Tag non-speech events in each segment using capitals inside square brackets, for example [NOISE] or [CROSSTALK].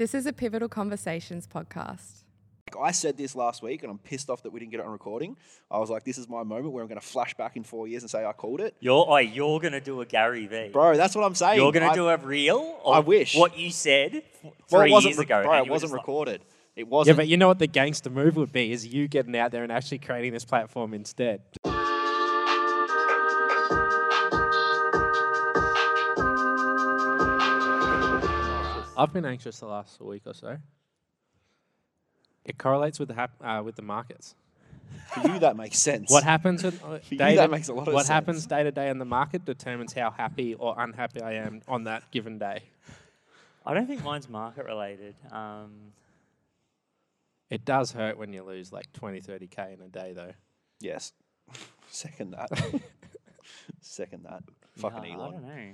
This is a Pivotal Conversations podcast. I said this last week, and I'm pissed off that we didn't get it on recording. I was like, "This is my moment where I'm going to flash back in four years and say I called it." You're, oh, you're gonna do a Gary Vee. Bro, that's what I'm saying. you're gonna do a reel. I wish. What you said f- three Well, it wasn't, years ago. bro. It wasn't just like, recorded. It wasn't. Yeah, but you know what the gangster move would be is you getting out there and actually creating this platform instead. I've been anxious the last week or so. It correlates with the hap- uh, with the markets. For you, that makes sense. What happens with, uh, [LAUGHS] For you, day that to- makes a lot of What sense. happens day to day in the market determines how happy or unhappy I am on that given day. I don't think mine's market related. Um, It does hurt when you lose like 20, 30k in a day, though. Yes. [LAUGHS] Second that. [LAUGHS] Second that. Fucking yeah, I Elon. don't know.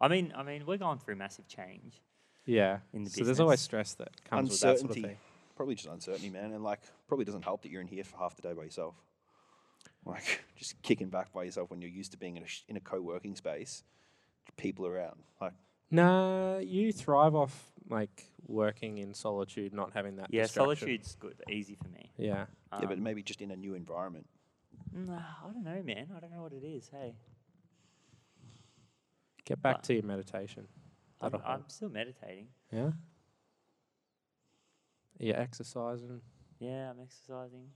I mean, I mean, we're going through massive change. Yeah. In the so there's always stress that comes with that sort of Uncertainty. thing. Probably just uncertainty, man, and like probably doesn't help that you're in here for half the day by yourself. Like [LAUGHS] just kicking back by yourself when you're used to being in a sh- in a co-working space, people around. Like Nah, you thrive off like working in solitude, not having that. Yeah, distraction. solitude's good, easy for me. Yeah. yeah, but Um, maybe just in a new environment. Nah, I don't know, man. I don't know what it is. Hey, Get back But- to your meditation. I'm, I'm still meditating. Yeah. You're exercising. Yeah, I'm exercising.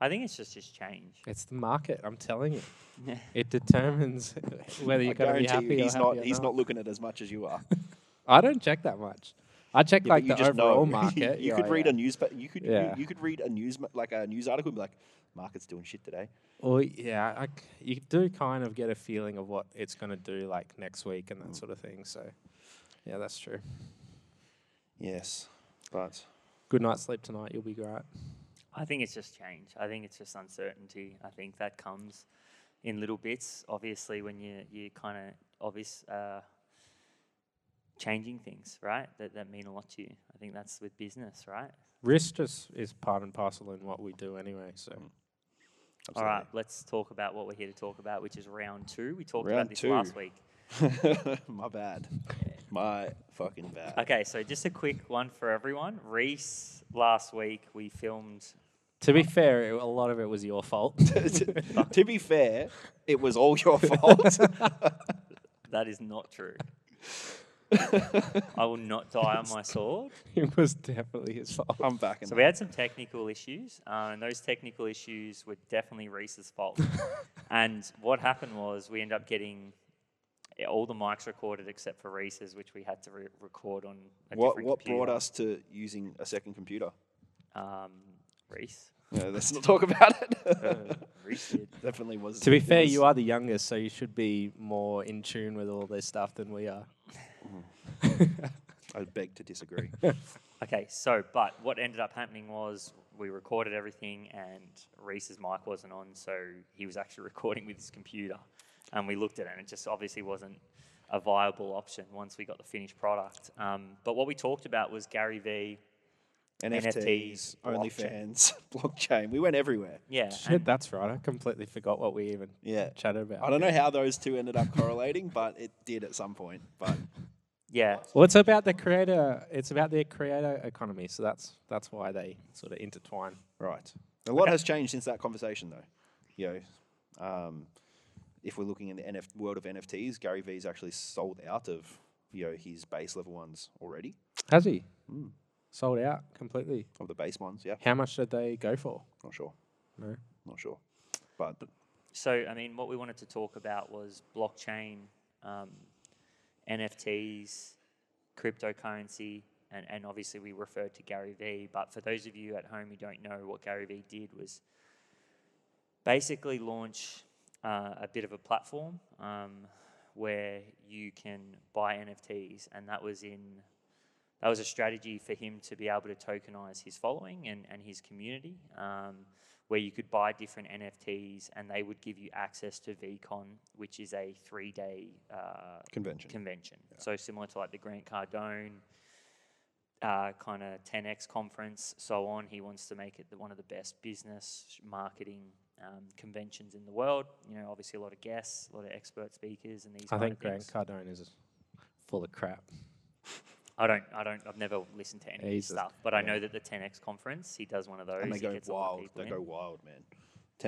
I think it's just just change. It's the market. I'm telling you. Yeah. [LAUGHS] It determines [LAUGHS] whether I you're going to be guarantee happy you, he's or not. happy or He's not looking at as much as you are. [LAUGHS] I don't check that much. I check Yeah, but like you the just overall know. market. you Yeah, could read yeah. a news. You could. Yeah. You, you could read a news like a news article and be like, "Market's doing shit today." Well, yeah, I c you do kind of get a feeling of what it's going to do like next week and that Mm. sort of thing. So, yeah, that's true. Yes, but Good night's sleep tonight. You'll be great. I think it's just change. I think it's just uncertainty. I think that comes in little bits. Obviously, when you you kind of obvious uh, changing things, right? That that mean a lot to you. I think that's with business, right? Risk just is part and parcel in what we do anyway. So, All right, let's talk about what we're here to talk about, which is round two. We talked Round about this two. last week. [LAUGHS] my bad. My fucking bad. Okay, so just a quick one for everyone. Rhys, last week we filmed. to be fair, it, a lot of it was your fault. [LAUGHS] to be fair, it was all your fault. [LAUGHS] That is not true. I will not die on my sword. [LAUGHS] it was definitely his fault. I'm backing. So we had some technical issues, uh, and those technical issues were definitely Rhys's fault. and what happened was we ended up getting all the mics recorded except for Rhys's, which we had to re- record on a what different what computer. brought us to using a second computer? Um, Rhys. No, let's [LAUGHS] not talk about it. Uh, Rhys did. [LAUGHS] Definitely was. To be fair, you are the youngest, so you should be more in tune with all this stuff than we are. [LAUGHS] I beg to disagree. Okay, so but what ended up happening was we recorded everything, and Rhys's mic wasn't on, so he was actually recording with his computer, and we looked at it, and it just obviously wasn't a viable option once we got the finished product. Um, but what we talked about was Gary V. NFTs, NFTs, OnlyFans, [LAUGHS] blockchain. We went everywhere. Yeah, Shit, that's right. I completely forgot what we even Yeah. chatted about. I don't know how those two ended up correlating, but it did at some point. But yeah. Well, it's about the creator. It's about the creator economy. So that's that's why they sort of intertwine. right, a lot has changed since that conversation, though. You know, um, if we're looking in the NF- world of NFTs, Gary Vee's actually sold out of you know his base level ones already, Has he Mm. sold out completely? of the base ones. Yeah, How much did they go for? not sure, No. not sure, but So, I mean, what we wanted to talk about was blockchain, um, NFTs, cryptocurrency, and, and obviously we referred to Gary Vee. But for those of you at home who don't know, what Gary Vee did was basically launch uh, a bit of a platform um, where you can buy NFTs, and that was in that was a strategy for him to be able to tokenize his following and, and his community, um, where you could buy different NFTs and they would give you access to VeeCon, which is a three day uh, convention. convention. So similar to like the Grant Cardone uh, kind of 10x conference, so on. He wants to make it the, one of the best business marketing um, conventions in the world. You know, obviously a lot of guests, a lot of expert speakers, and these. I kind think of Grant. Cardone is full of crap. I don't, I don't, I've never listened to any of his He's a- stuff, but I know that the 10x conference, he does one of those. and they he go gets a lot of wild. people They in. go wild, man.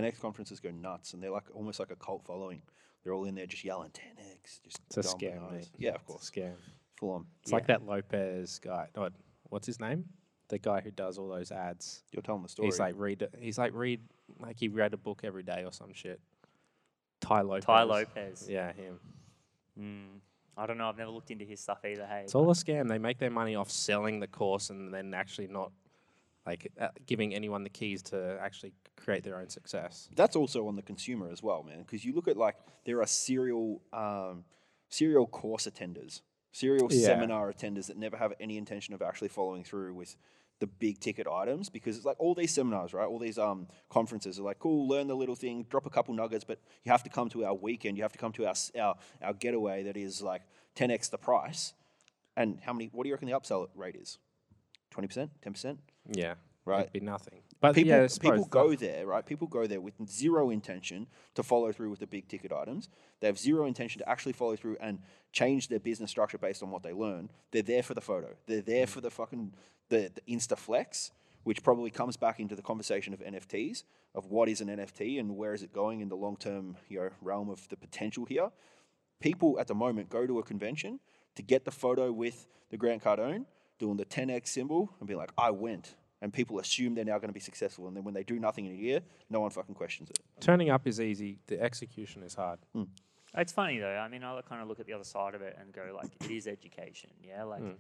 10x conferences go nuts, and they're like almost like a cult following. They're all in there just yelling 10x, just It's a going scam, bananas. mate. Yeah, of It's a course, scam. full on. It's like that Lopez guy. What, what's his name? The guy who does all those ads. You're telling the story. He's like read. He's like read. Like he read a book every day or some shit. Tai Lopez. Tai Lopez. Yeah, him. Mm, I don't know. I've never looked into his stuff either. Hey, It's all a scam. They make their money off selling the course and then actually not like uh, giving anyone the keys to actually create their own success. that's also on the consumer as well, man. Because you look at like there are serial um, serial course attenders, serial Yeah. seminar attenders that never have any intention of actually following through with the big ticket items because it's like all these seminars, right? All these um, conferences are like, cool, learn the little thing, drop a couple nuggets, but you have to come to our weekend. You have to come to our our, our getaway that is like 10x the price. And how many? What do you reckon the upsell rate is? Twenty percent, ten percent? Yeah, Right. It'd be nothing. But people, yeah, people go there, right? People go there with zero intention to follow through with the big ticket items. They have zero intention to actually follow through and change their business structure based on what they learn. They're there for the photo. They're there for the fucking the, the Insta flex, which probably comes back into the conversation of NFTs, of what is an NFT and where is it going in the long term, you know, realm of the potential here. People at the moment go to a convention to get the photo with the Grant Cardone doing the 10x symbol and be like, I went. And people assume they're now going to be successful. And then when they do nothing in a year, no one fucking questions it. turning up is easy. The execution is hard. Hmm. It's funny though. I mean, I kind of look at the other side of it and go like, it is education. Yeah, like hmm.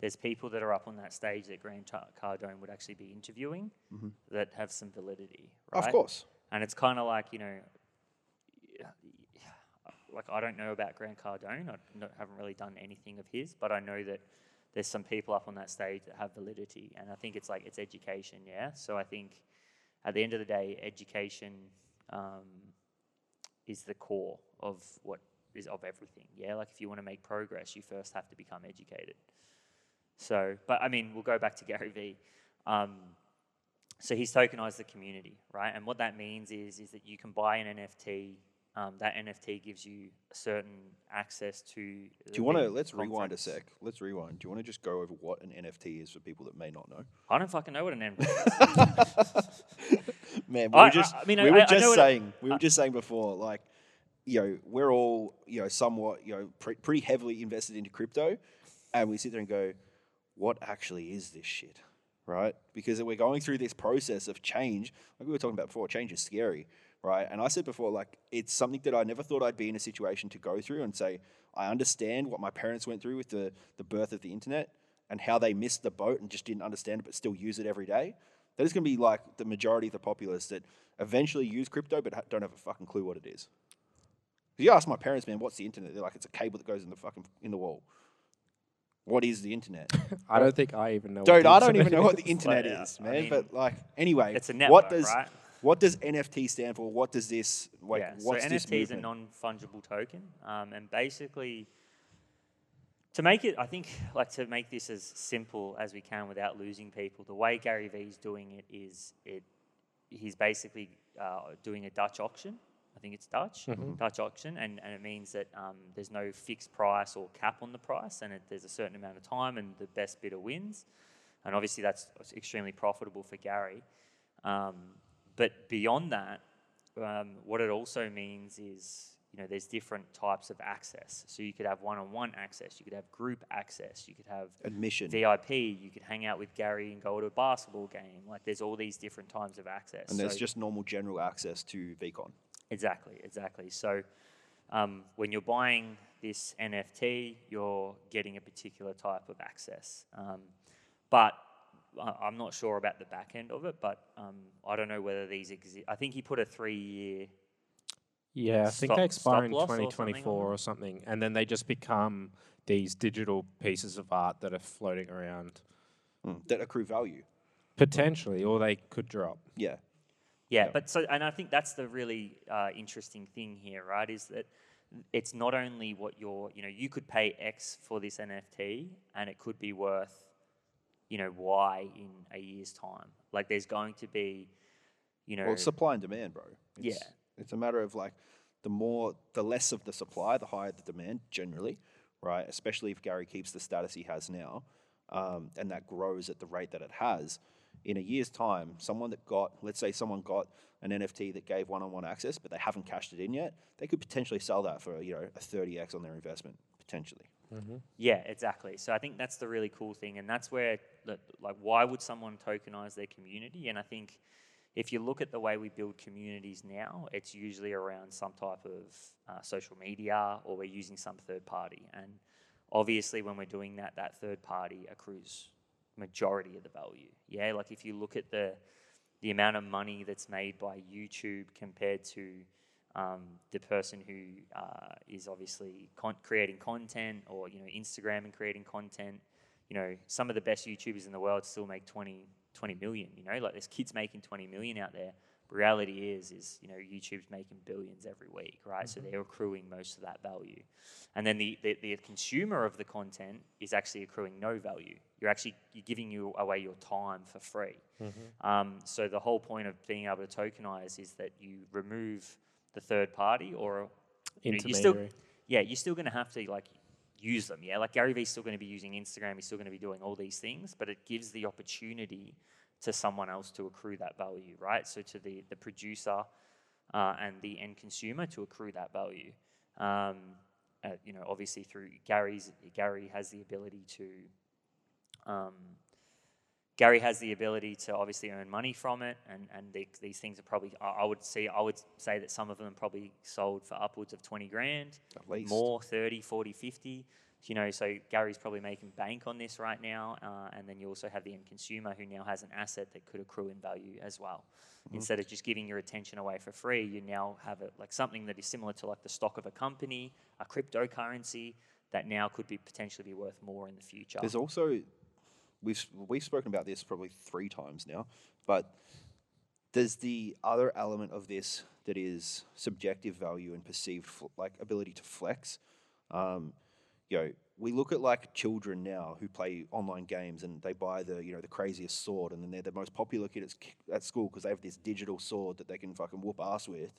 there's people that are up on that stage that Grant Tar- Cardone would actually be interviewing mm-hmm. that have some validity. Right? Of course. And it's kind of like you know, yeah, yeah, like I don't know about Grant Cardone. I haven't really done anything of his, but I know that there's some people up on that stage that have validity, and I think it's like it's education. Yeah. So I think at the end of the day, education um, is the core of what is of everything. Yeah. Like if you want to make progress, you first have to become educated. So, but I mean, we'll go back to [LAUGHS] Gary Vee. Um, so he's tokenized the community, right? And what that means is is that you can buy an NFT. Um, that NFT gives you a certain access to. Do you want to, let's rewind a sec. Let's rewind. Do you want to just go over what an NFT is for people that may not know? I don't fucking know what an NFT is. [LAUGHS] Man, we I- were just, I mean, we I- were I- I just I- saying, we were just saying before, like, you know, we're all, you know, somewhat, you know, pre- pretty heavily invested into crypto, and we sit there and go, what actually is this shit, right? Because we're going through this process of change, like we were talking about before. Change is scary, right? And I said before, like, it's something that I never thought I'd be in a situation to go through and say, I understand what my parents went through with the the birth of the internet and how they missed the boat and just didn't understand it, but still use it every day. That is going to be like the majority of the populace that eventually use crypto but ha- don't have a fucking clue what it is. If you ask my parents, man, what's the internet? They're like, it's a cable that goes in the fucking in the wall. What is the internet? [LAUGHS] I don't think I even know. what Dude, the I don't even know what the is. internet yeah, is, I man. mean, but like, anyway, it's a network, what does right? What does NFT stand for? What does this like? yeah. So NFT is a non-fungible token, um, and basically, to make it, I think, like to make this as simple as we can without losing people. The way Gary Vee's doing it is it. He's basically uh, doing a Dutch auction. I think it's Dutch, Dutch auction, and, and it means that um, there's no fixed price or cap on the price, and it, there's a certain amount of time, and the best bidder wins. And obviously, that's extremely profitable for Gary. Um, but beyond that, um, what it also means is, you know, there's different types of access. So you could have one-on-one access, you could have group access, you could have admission. VIP, you could hang out with Gary and go to a basketball game. Like there's all these different types of access. and there's So- just normal general access to VeeCon. Exactly, exactly. So um, when you're buying this NFT, you're getting a particular type of access. Um, but I'm not sure about the back end of it, but um, I don't know whether these exist. I think he put a three year. Yeah, I think Stop- they expire in stop loss or something 2024 or something, and then they just become these digital pieces of art that are floating around that accrue value. potentially, or they could drop. Yeah. Yeah, Yeah. but so, and I think that's the really uh, interesting thing here, right? Is that it's not only what you're, you know, you could pay X for this NFT and it could be worth, you know, why in a year's time. Like there's going to be, you know, Well, supply and demand, bro. Yeah. It's, It's a matter of like the more, the less of the supply, the higher the demand generally, right? Especially if Gary keeps the status he has now. um, and that grows at the rate that it has, in a year's time, someone that got, let's say someone got an NFT that gave one-on-one access, but they haven't cashed it in yet, they could potentially sell that for you know a 30x on their investment potentially. Yeah, exactly. So I think that's the really cool thing, and that's where the, like why would someone tokenize their community? And I think if you look at the way we build communities now, it's usually around some type of uh, social media or we're using some third party. And obviously, when we're doing that, that third party accrues majority of the value. Yeah, like if you look at the the amount of money that's made by YouTube compared to um, the person who uh, is obviously con- creating content or you know Instagram and creating content. You know, some of the best YouTubers in the world still make 20, 20 million. You know, like there's kids making 20 million out there. Reality is, is you know, YouTube's making billions every week, right? So they're accruing most of that value, and then the, the the consumer of the content is actually accruing no value. You're actually you're giving you away your time for free. Um, so the whole point of being able to tokenize is that you remove the third party or you know, you're still, yeah, you're still going to have to like use them. Yeah, like Gary Vee's still going to be using Instagram. He's still going to be doing all these things, but it gives the opportunity to someone else to accrue that value, right? So to the the producer uh, and the end consumer to accrue that value. Um, uh, you know, obviously through Gary's Gary has the ability to. Um, Gary has the ability to obviously earn money from it, and, and the, these things are probably, I would see, I would say that some of them probably sold for upwards of 20 grand, At least. more 30, 40, 50. You know, so Gary's probably making bank on this right now, uh, and then you also have the end consumer who now has an asset that could accrue in value as well. Instead of just giving your attention away for free, you now have it like something that is similar to like the stock of a company, a cryptocurrency that now could be potentially be worth more in the future. There's also we've we've spoken about this probably three times now, but there's the other element of this that is subjective value and perceived fl- like ability to flex. Um, you know, we look at like children now who play online games and they buy the you know the craziest sword and then they're the most popular kid at, at school because they have this digital sword that they can fucking whoop ass with,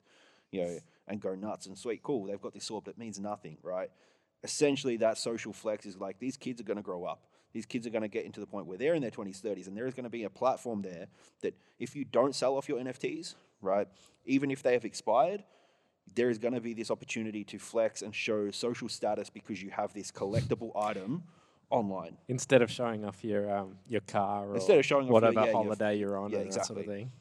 you know, and go nuts and sweet. Cool, they've got this sword, but it means nothing, right? Essentially, that social flex is like these kids are going to grow up. These kids are going to get into the point where they're in their 20s, 30s, and there is going to be a platform there that if you don't sell off your NFTs, right, even if they have expired, there is going to be this opportunity to flex and show social status because you have this collectible item online. Instead of showing off your um, your car or Instead of showing off your- whatever yeah, your- holiday you're on yeah, and that sort of thing.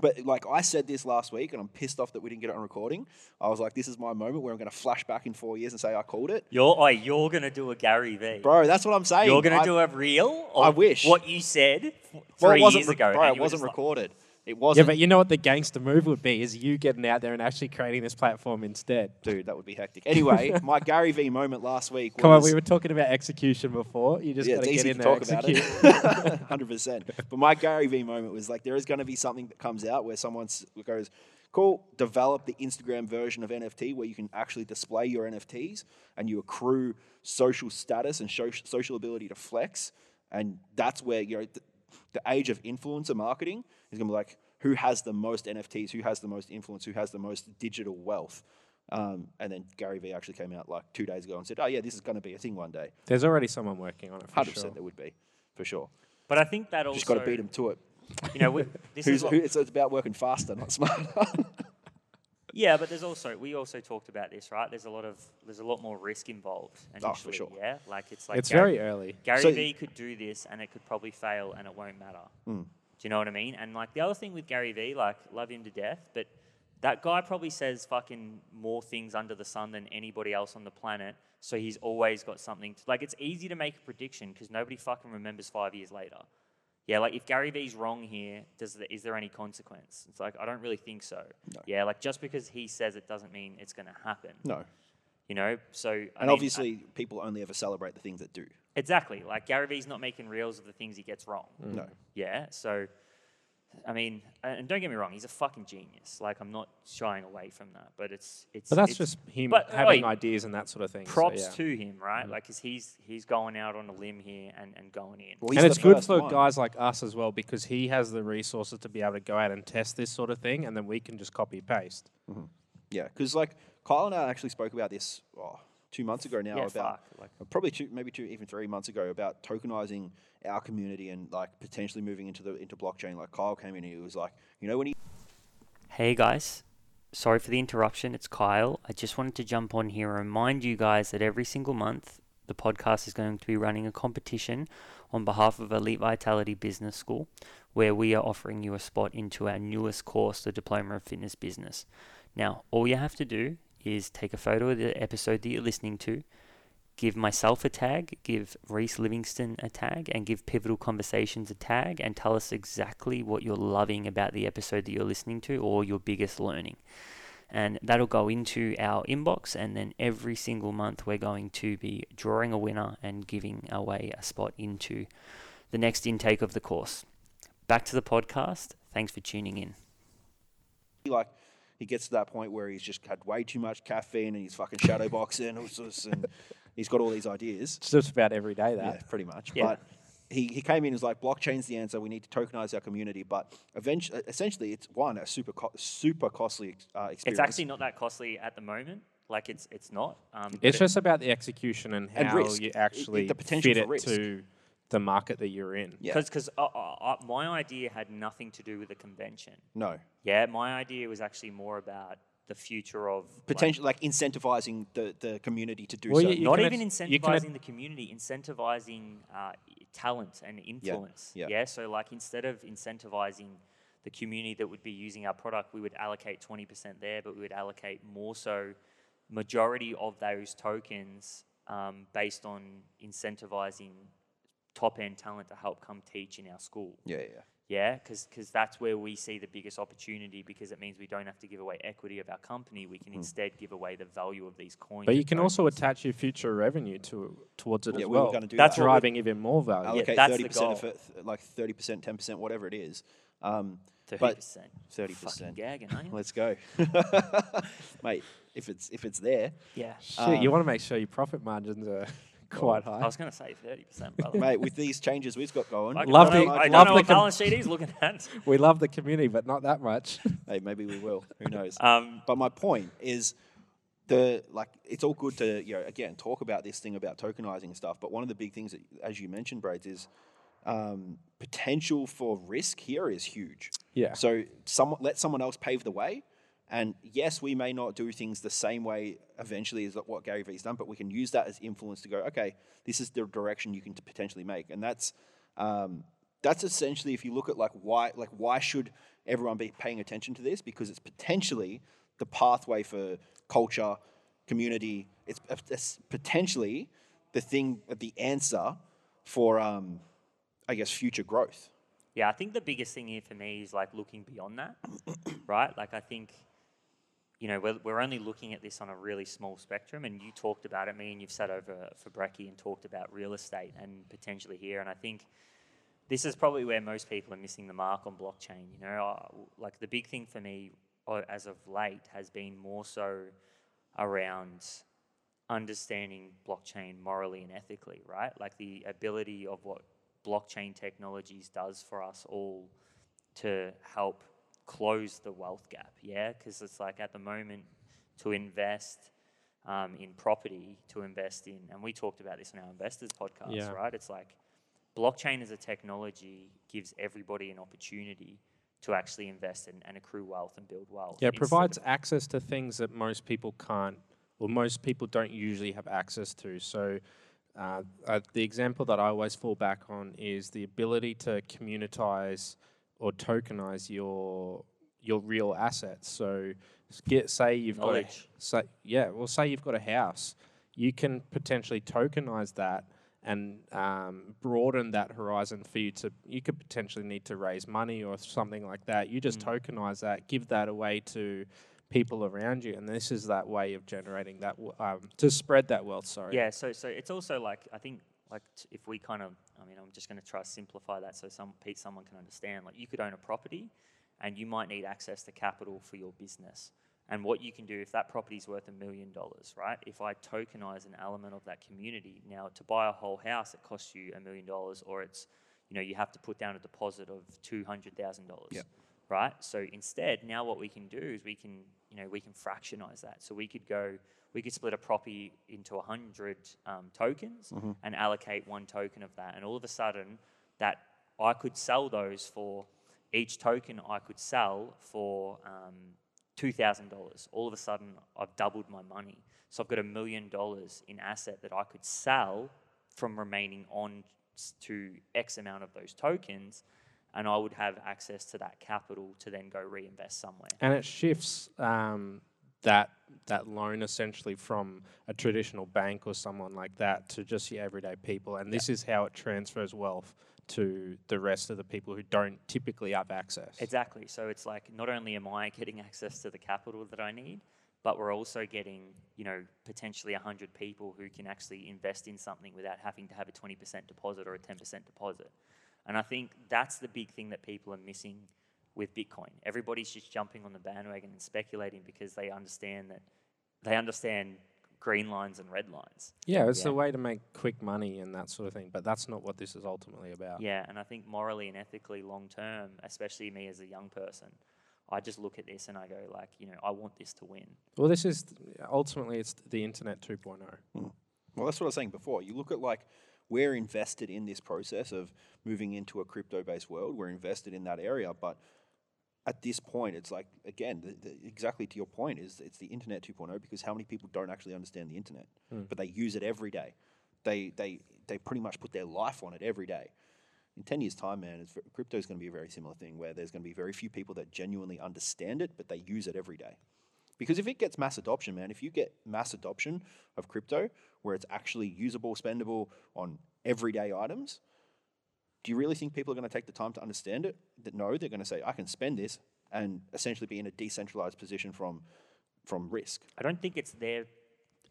But like I said this last week, and I'm pissed off that we didn't get it on recording. I was like, this is my moment where I'm going to flash back in four years and say I called it. You're, oh, you're gonna do a Gary Vee. Bro, that's what I'm saying. You're gonna do a reel. I wish. What you said three well, it wasn't years re- ago. Bro, it wasn't just like- It Yeah, wasn't. but you know what the gangster move would be is you getting out there and actually creating this platform instead. Dude, that would be hectic. Anyway, [LAUGHS] my Gary Vee moment last week was. Come on, we were talking about execution before. You just yeah, got to get in to there, talk about execute. it. [LAUGHS] [LAUGHS] Hundred percent. But my Gary Vee moment was like, there is going to be something that comes out where someone goes, "Cool, develop the Instagram version of NFT where you can actually display your NFTs and you accrue social status and show social ability to flex." And that's where you know the, the age of influencer marketing is going to be like, who has the most NFTs, who has the most influence, who has the most digital wealth. Um, and then Gary Vee actually came out like two days ago and said, "Oh yeah, this is going to be a thing one day." There's already someone working on it for Hundred sure. percent, there would be for sure. But I think that also. Just got to beat him to it. You know, we, this is what, who, it's, it's about working faster, not smarter. [LAUGHS] yeah, but there's also we also talked about this, right? There's a lot of there's a lot more risk involved. Initially, Oh, for sure. Yeah, like it's like it's Gary, very early. Gary So- Vee could do this and it could probably fail and it won't matter. Hmm. Do you know what I mean? And like the other thing with Gary Vee, like love him to death, but that guy probably says fucking more things under the sun than anybody else on the planet. So he's always got something. To, like it's easy to make a prediction because nobody fucking remembers five years later. Yeah, like if Gary Vee's wrong here, does the, is there any consequence? It's like I don't really think so. No. Yeah, like just because he says it doesn't mean it's going to happen. no. You know, so I And mean, obviously, people only ever celebrate the things that do. Exactly. Like Gary Vee's not making reels of the things he gets wrong. No. Yeah. So, I mean, and don't get me wrong, he's a fucking genius. Like I'm not shying away from that, but it's it's. But that's it's just him but, having oi, ideas and that sort of thing. so props yeah. to him, right? Mm. Like, 'cause he's he's going out on a limb here and, and going in. Well, and it's good for one. guys like us as well because he has the resources to be able to go out and test this sort of thing, and then we can just copy paste. Mm-hmm. Yeah, because like Kyle and I actually spoke about this oh, two months ago now yeah, about fuck, like, probably two, maybe two, even three months ago about tokenizing our community and like potentially moving into the into blockchain. Like Kyle came in, and he was like, you know, when he Hey guys, sorry for the interruption. It's Kyle. I just wanted to jump on here and remind you guys that every single month the podcast is going to be running a competition on behalf of Elite Vitality Business School where we are offering you a spot into our newest course, the Diploma of Fitness Business. Now, all you have to do is take a photo of the episode that you're listening to, give myself a tag, give Rhys Livingstone a tag, and give Pivotal Conversations a tag, and tell us exactly what you're loving about the episode that you're listening to or your biggest learning. And that'll go into our inbox, and then every single month we're going to be drawing a winner and giving away a spot into the next intake of the course. Back to the podcast. Thanks for tuning in. like he gets to that point where he's just had way too much caffeine and he's fucking shadow boxing and he's got all these ideas. It's just about every day Yeah, that. pretty much. Yeah. But he, he came in and was like, blockchain's the answer. We need to tokenize our community. But eventually, essentially, it's one a super co- super costly uh, experience. It's actually not that costly at the moment. Like it's it's not. Um, It's but- just about the execution and And how risk. you It- it- actually the potential fit for it risk. to the market that you're in. yeah. Because uh, uh, uh, my idea had nothing to do with the convention. No. Yeah, my idea was actually more about the future of like, Potential like incentivizing the, the community to do Well, so. you- you not even ex- you can incentivizing the community, incentivizing uh, talent and influence. yeah. So, like, instead of incentivizing the community that would be using our product, we would allocate 20% there, but we would allocate more so majority of those tokens um, based on incentivizing top end talent to help come teach in our school. yeah, yeah. Yeah, because that's where we see the biggest opportunity because it means we don't have to give away equity of our company. We can instead give away the value of these coins. But you and can also attach your future revenue to towards it Yeah, as we were well. gonna do That's that. what driving even more value. Allocate that's thirty percent of it, th- like thirty percent, ten percent, whatever it is. Um, 30%. 30%. Fucking gagging, aren't you? let's go, [LAUGHS] mate. If it's if it's there, Yeah. Shit, you Um, want to make sure your profit margins are quite high. I was going to say 30%, brother. mate, with these changes we've got going, I Love don't the- know, I love the what com- balance sheet he's looking at. [LAUGHS] We love the community, but not that much. [LAUGHS] hey, maybe we will. Who knows? Um, But my point is the like it's all good to you know again talk about this thing about tokenizing and stuff. But one of the big things that, as you mentioned, Braids, is um, potential for risk here is huge. Yeah. So someone let someone else pave the way. And yes, we may not do things the same way eventually as what Gary Vee's done, but we can use that as influence to go, okay, this is the direction you can potentially make. And that's um, that's essentially if you look at like why like why should everyone be paying attention to this? Because it's potentially the pathway for culture, community. It's, it's potentially the thing, the answer for um, I guess future growth. Yeah, I think the biggest thing here for me is like looking beyond that, [COUGHS] right? Like, I think, you know, we're, we're only looking at this on a really small spectrum, and you talked about it. Me and you've sat over for Brecky and talked about real estate and potentially here. And I think this is probably where most people are missing the mark on blockchain. You know, Uh, like the big thing for me as of late has been more so around understanding blockchain morally and ethically, right? Like the ability of what blockchain technologies does for us all to help close the wealth gap, yeah? Because it's like at the moment to invest um, in property, to invest in, and we talked about this in our investors podcast, Yeah. right? It's like blockchain as a technology gives everybody an opportunity to actually invest in, and accrue wealth and build wealth. Yeah, it instead of- provides access to things that most people can't, or most people don't usually have access to. So, uh, uh, the example that I always fall back on is the ability to communitize or tokenize your your real assets. So, get say you've Knowledge. got a, say yeah, well, say you've got a house, you can potentially tokenize that and um, broaden that horizon for you to you could potentially need to raise money or something like that you just Mm. tokenize that give that away to people around you and this is that way of generating that um, to spread that wealth sorry Yeah, so so it's also like I think like t- if we kind of I mean I'm just going to try to simplify that so some someone can understand like you could own a property and you might need access to capital for your business. And what you can do if that property is worth a million dollars, right? If I tokenize an element of that community, now to buy a whole house it costs you a million dollars or it's you know you have to put down a deposit of $200,000. Yep. right? So instead, now what we can do is we can, you know, we can fractionize that. So we could go, we could split a property into 100 um, tokens and allocate one token of that. And all of a sudden, that I could sell those for, each token I could sell for um, $2,000. All of a sudden, I've doubled my money. So I've got a million dollars in asset that I could sell from remaining on to X amount of those tokens, and I would have access to that capital to then go reinvest somewhere. and it shifts um, that that loan essentially from a traditional bank or someone like that to just your everyday people. And this is how it transfers wealth to the rest of the people who don't typically have access. Exactly. So it's like not only am I getting access to the capital that I need, but we're also getting, you know, potentially 100 people who can actually invest in something without having to have a 20% deposit or a 10% deposit. And I think that's the big thing that people are missing with Bitcoin. Everybody's just jumping on the bandwagon and speculating because they understand that they understand green lines and red lines. yeah, it's Yeah. a way to make quick money and that sort of thing. But that's not what this is ultimately about. Yeah, and I think morally and ethically, long term, especially me as a young person, I just look at this and I go like, you know, I want this to win. Well, this is ultimately it's the internet oh. 2.0. Well, that's what I was saying before. You look at like we're invested in this process of moving into a crypto-based world. We're invested in that area, but at this point, it's like again, the, the, exactly to your point is it's the internet 2.0 because how many people don't actually understand the internet, hmm. but they use it every day. They they they pretty much put their life on it every day. In ten years' time, man, it's, crypto is going to be a very similar thing where there's going to be very few people that genuinely understand it, but they use it every day. Because if it gets mass adoption, man, if you get mass adoption of crypto where it's actually usable, spendable on everyday items, do you really think people are going to take the time to understand it? That no, they're going to say, I can spend this and essentially be in a decentralized position from from risk. I don't think it's their.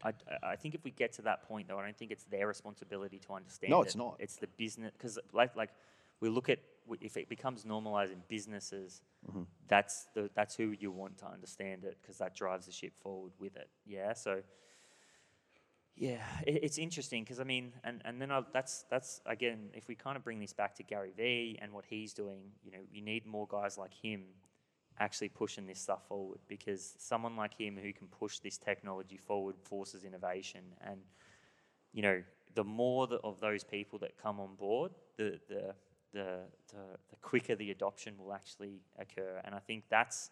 I, I think if we get to that point, though, I don't think it's their responsibility to understand. No, it's it. not. It's the business because, like, like we look at if it becomes normalized in businesses, Mm-hmm. that's the that's who you want to understand it because that drives the ship forward with it. Yeah, so yeah, it, it's interesting because I mean, and and then I, that's that's again, if we kind of bring this back to Gary Vee and what he's doing, you know, you need more guys like him actually pushing this stuff forward because someone like him who can push this technology forward forces innovation and you know the more the, of those people that come on board the, the the the the quicker the adoption will actually occur. And i think that's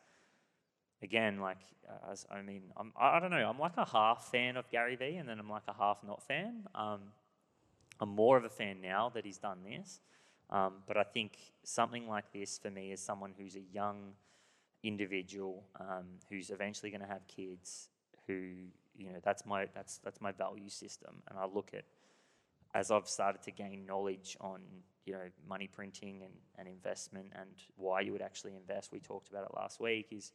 again like uh, as i mean I'm, i don't know i'm like a half fan of gary vee and then i'm like a half not fan. Um, i'm more of a fan now that he's done this. Um, but i think something like this for me is someone who's a young individual um, who's eventually going to have kids who you know that's my that's that's my value system. And i look at as i've started to gain knowledge on you know money printing and, and investment and why you would actually invest. We talked about it last week is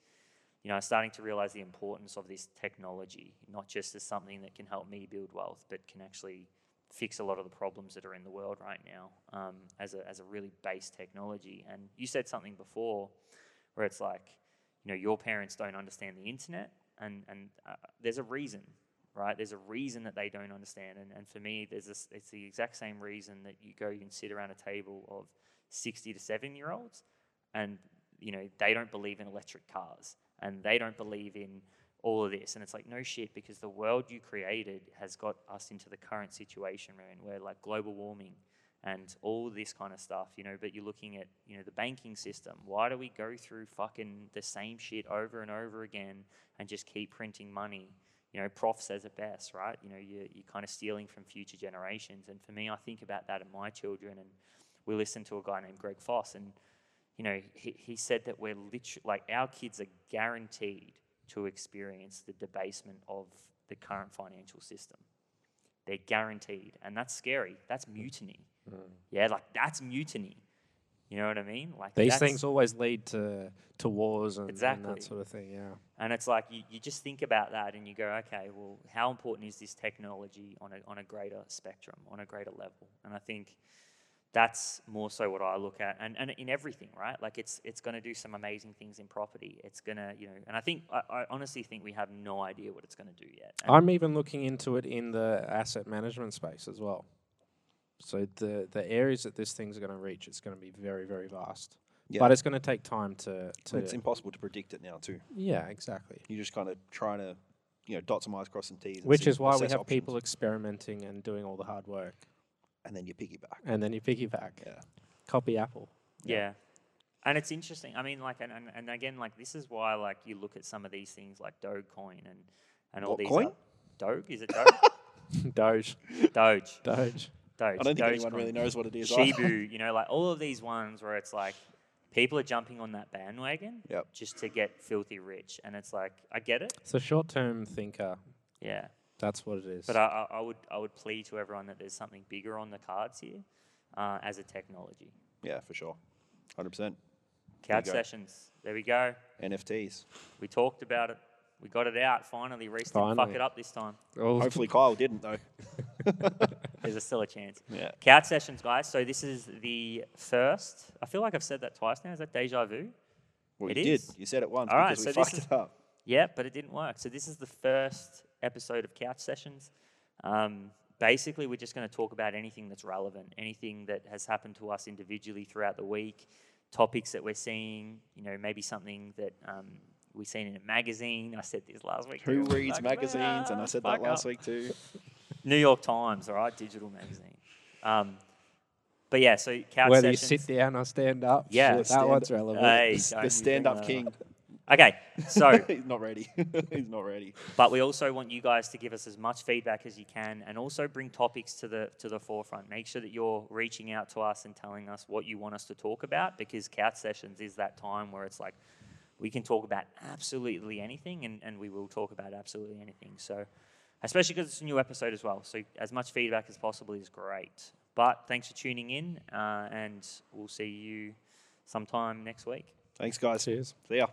you know starting to realize the importance of this technology not just as something that can help me build wealth but can actually fix a lot of the problems that are in the world right now um, as, a, as a really base technology. And you said something before where it's like, you know, your parents don't understand the internet, and and uh, there's a reason, right? There's a reason that they don't understand, and and for me, there's this, it's the exact same reason that you go and sit around a table of sixty to seven year olds, and you know they don't believe in electric cars, and they don't believe in all of this, and it's like no shit because the world you created has got us into the current situation in, where like global warming and all this kind of stuff, you know. But you're looking at, you know, the banking system. Why do we go through fucking the same shit over and over again and just keep printing money? You know, Prof says it best, right? You know, you're, you're kind of stealing from future generations. And for me, I think about that in my children. And we listened to a guy named Greg Foss, and you know, he, he said that we're literally like our kids are guaranteed to experience the debasement of the current financial system. They're guaranteed, and that's scary. That's mm. mutiny. Mm. Yeah, like that's mutiny. You know what I mean? Like These things always lead to to wars and, and that sort of thing. Yeah. And it's like you, you just think about that and you go, okay, well, how important is this technology on a, on a greater spectrum, on a greater level? And I think that's more so what I look at, and, and in everything, right? Like it's it's going to do some amazing things in property. It's going to, you know, and I think I, I honestly think we have no idea what it's going to do yet. And I'm even looking into it in the asset management space as well. So the the areas that this thing's going to reach, it's going to be very very vast. Yeah. but it's going to take time to to. it's impossible to predict it now too. yeah, exactly. You're just kind of trying to, you know, dot some i's, cross some t's. and Which see- is why we have options, people experimenting and doing all the hard work, and then you piggyback. and then you piggyback. Yeah. Copy Apple. Yeah. And it's interesting. I mean, like, and, and, and again, like, this is why, like, you look at some of these things like Dogecoin and, and all What these. coin? Doge? Is it Doge? [LAUGHS] Doge. Doge. Doge. Doge. I don't think anyone Dogecoin. really knows what it is. Shibu, you know, like all of these ones where it's like people are jumping on that bandwagon Yep. just to get filthy rich. And it's like, I get it. It's a short-term thinker. Yeah. That's what it is. But I, I, I would I would plead to everyone that there's something bigger on the cards here uh, as a technology. Yeah, for sure. 100%. There Couch go. sessions. There we go. NFTs. We talked about it. We got it out finally. Rhys didn't fuck it up this time. Oh, Hopefully Kyle didn't though. [LAUGHS] There's a still a chance. Yeah. Couch sessions, guys. So this is the first. I feel like I've said that twice now. Is that deja vu? Well, It you did. You said it once All right, so this is- it up. Yeah, but it didn't work. So this is the first episode of Couch Sessions. Um, basically, we're just going to talk about anything that's relevant, anything that has happened to us individually throughout the week, topics that we're seeing. You know, maybe something that um, we've seen in a magazine. I said this last week. Who reads magazines? And I said that last up. week too. [LAUGHS] New York Times, all right, digital magazine. Um, but yeah, so couch whether you sit down or stand up. Yeah. that Stand- one's relevant. Hey, The, the stand-up king. up. Okay, so [LAUGHS] He's not ready. [LAUGHS] He's not ready. but we also want you guys to give us as much feedback as you can, and also bring topics to the to the forefront. Make sure that you're reaching out to us and telling us what you want us to talk about, because couch sessions is that time where it's like we can talk about absolutely anything, and, and we will talk about absolutely anything. So, especially because it's a new episode as well. So as much feedback as possible is great. But thanks for tuning in, uh, and we'll see you sometime next week. Thanks, guys. Cheers. See ya.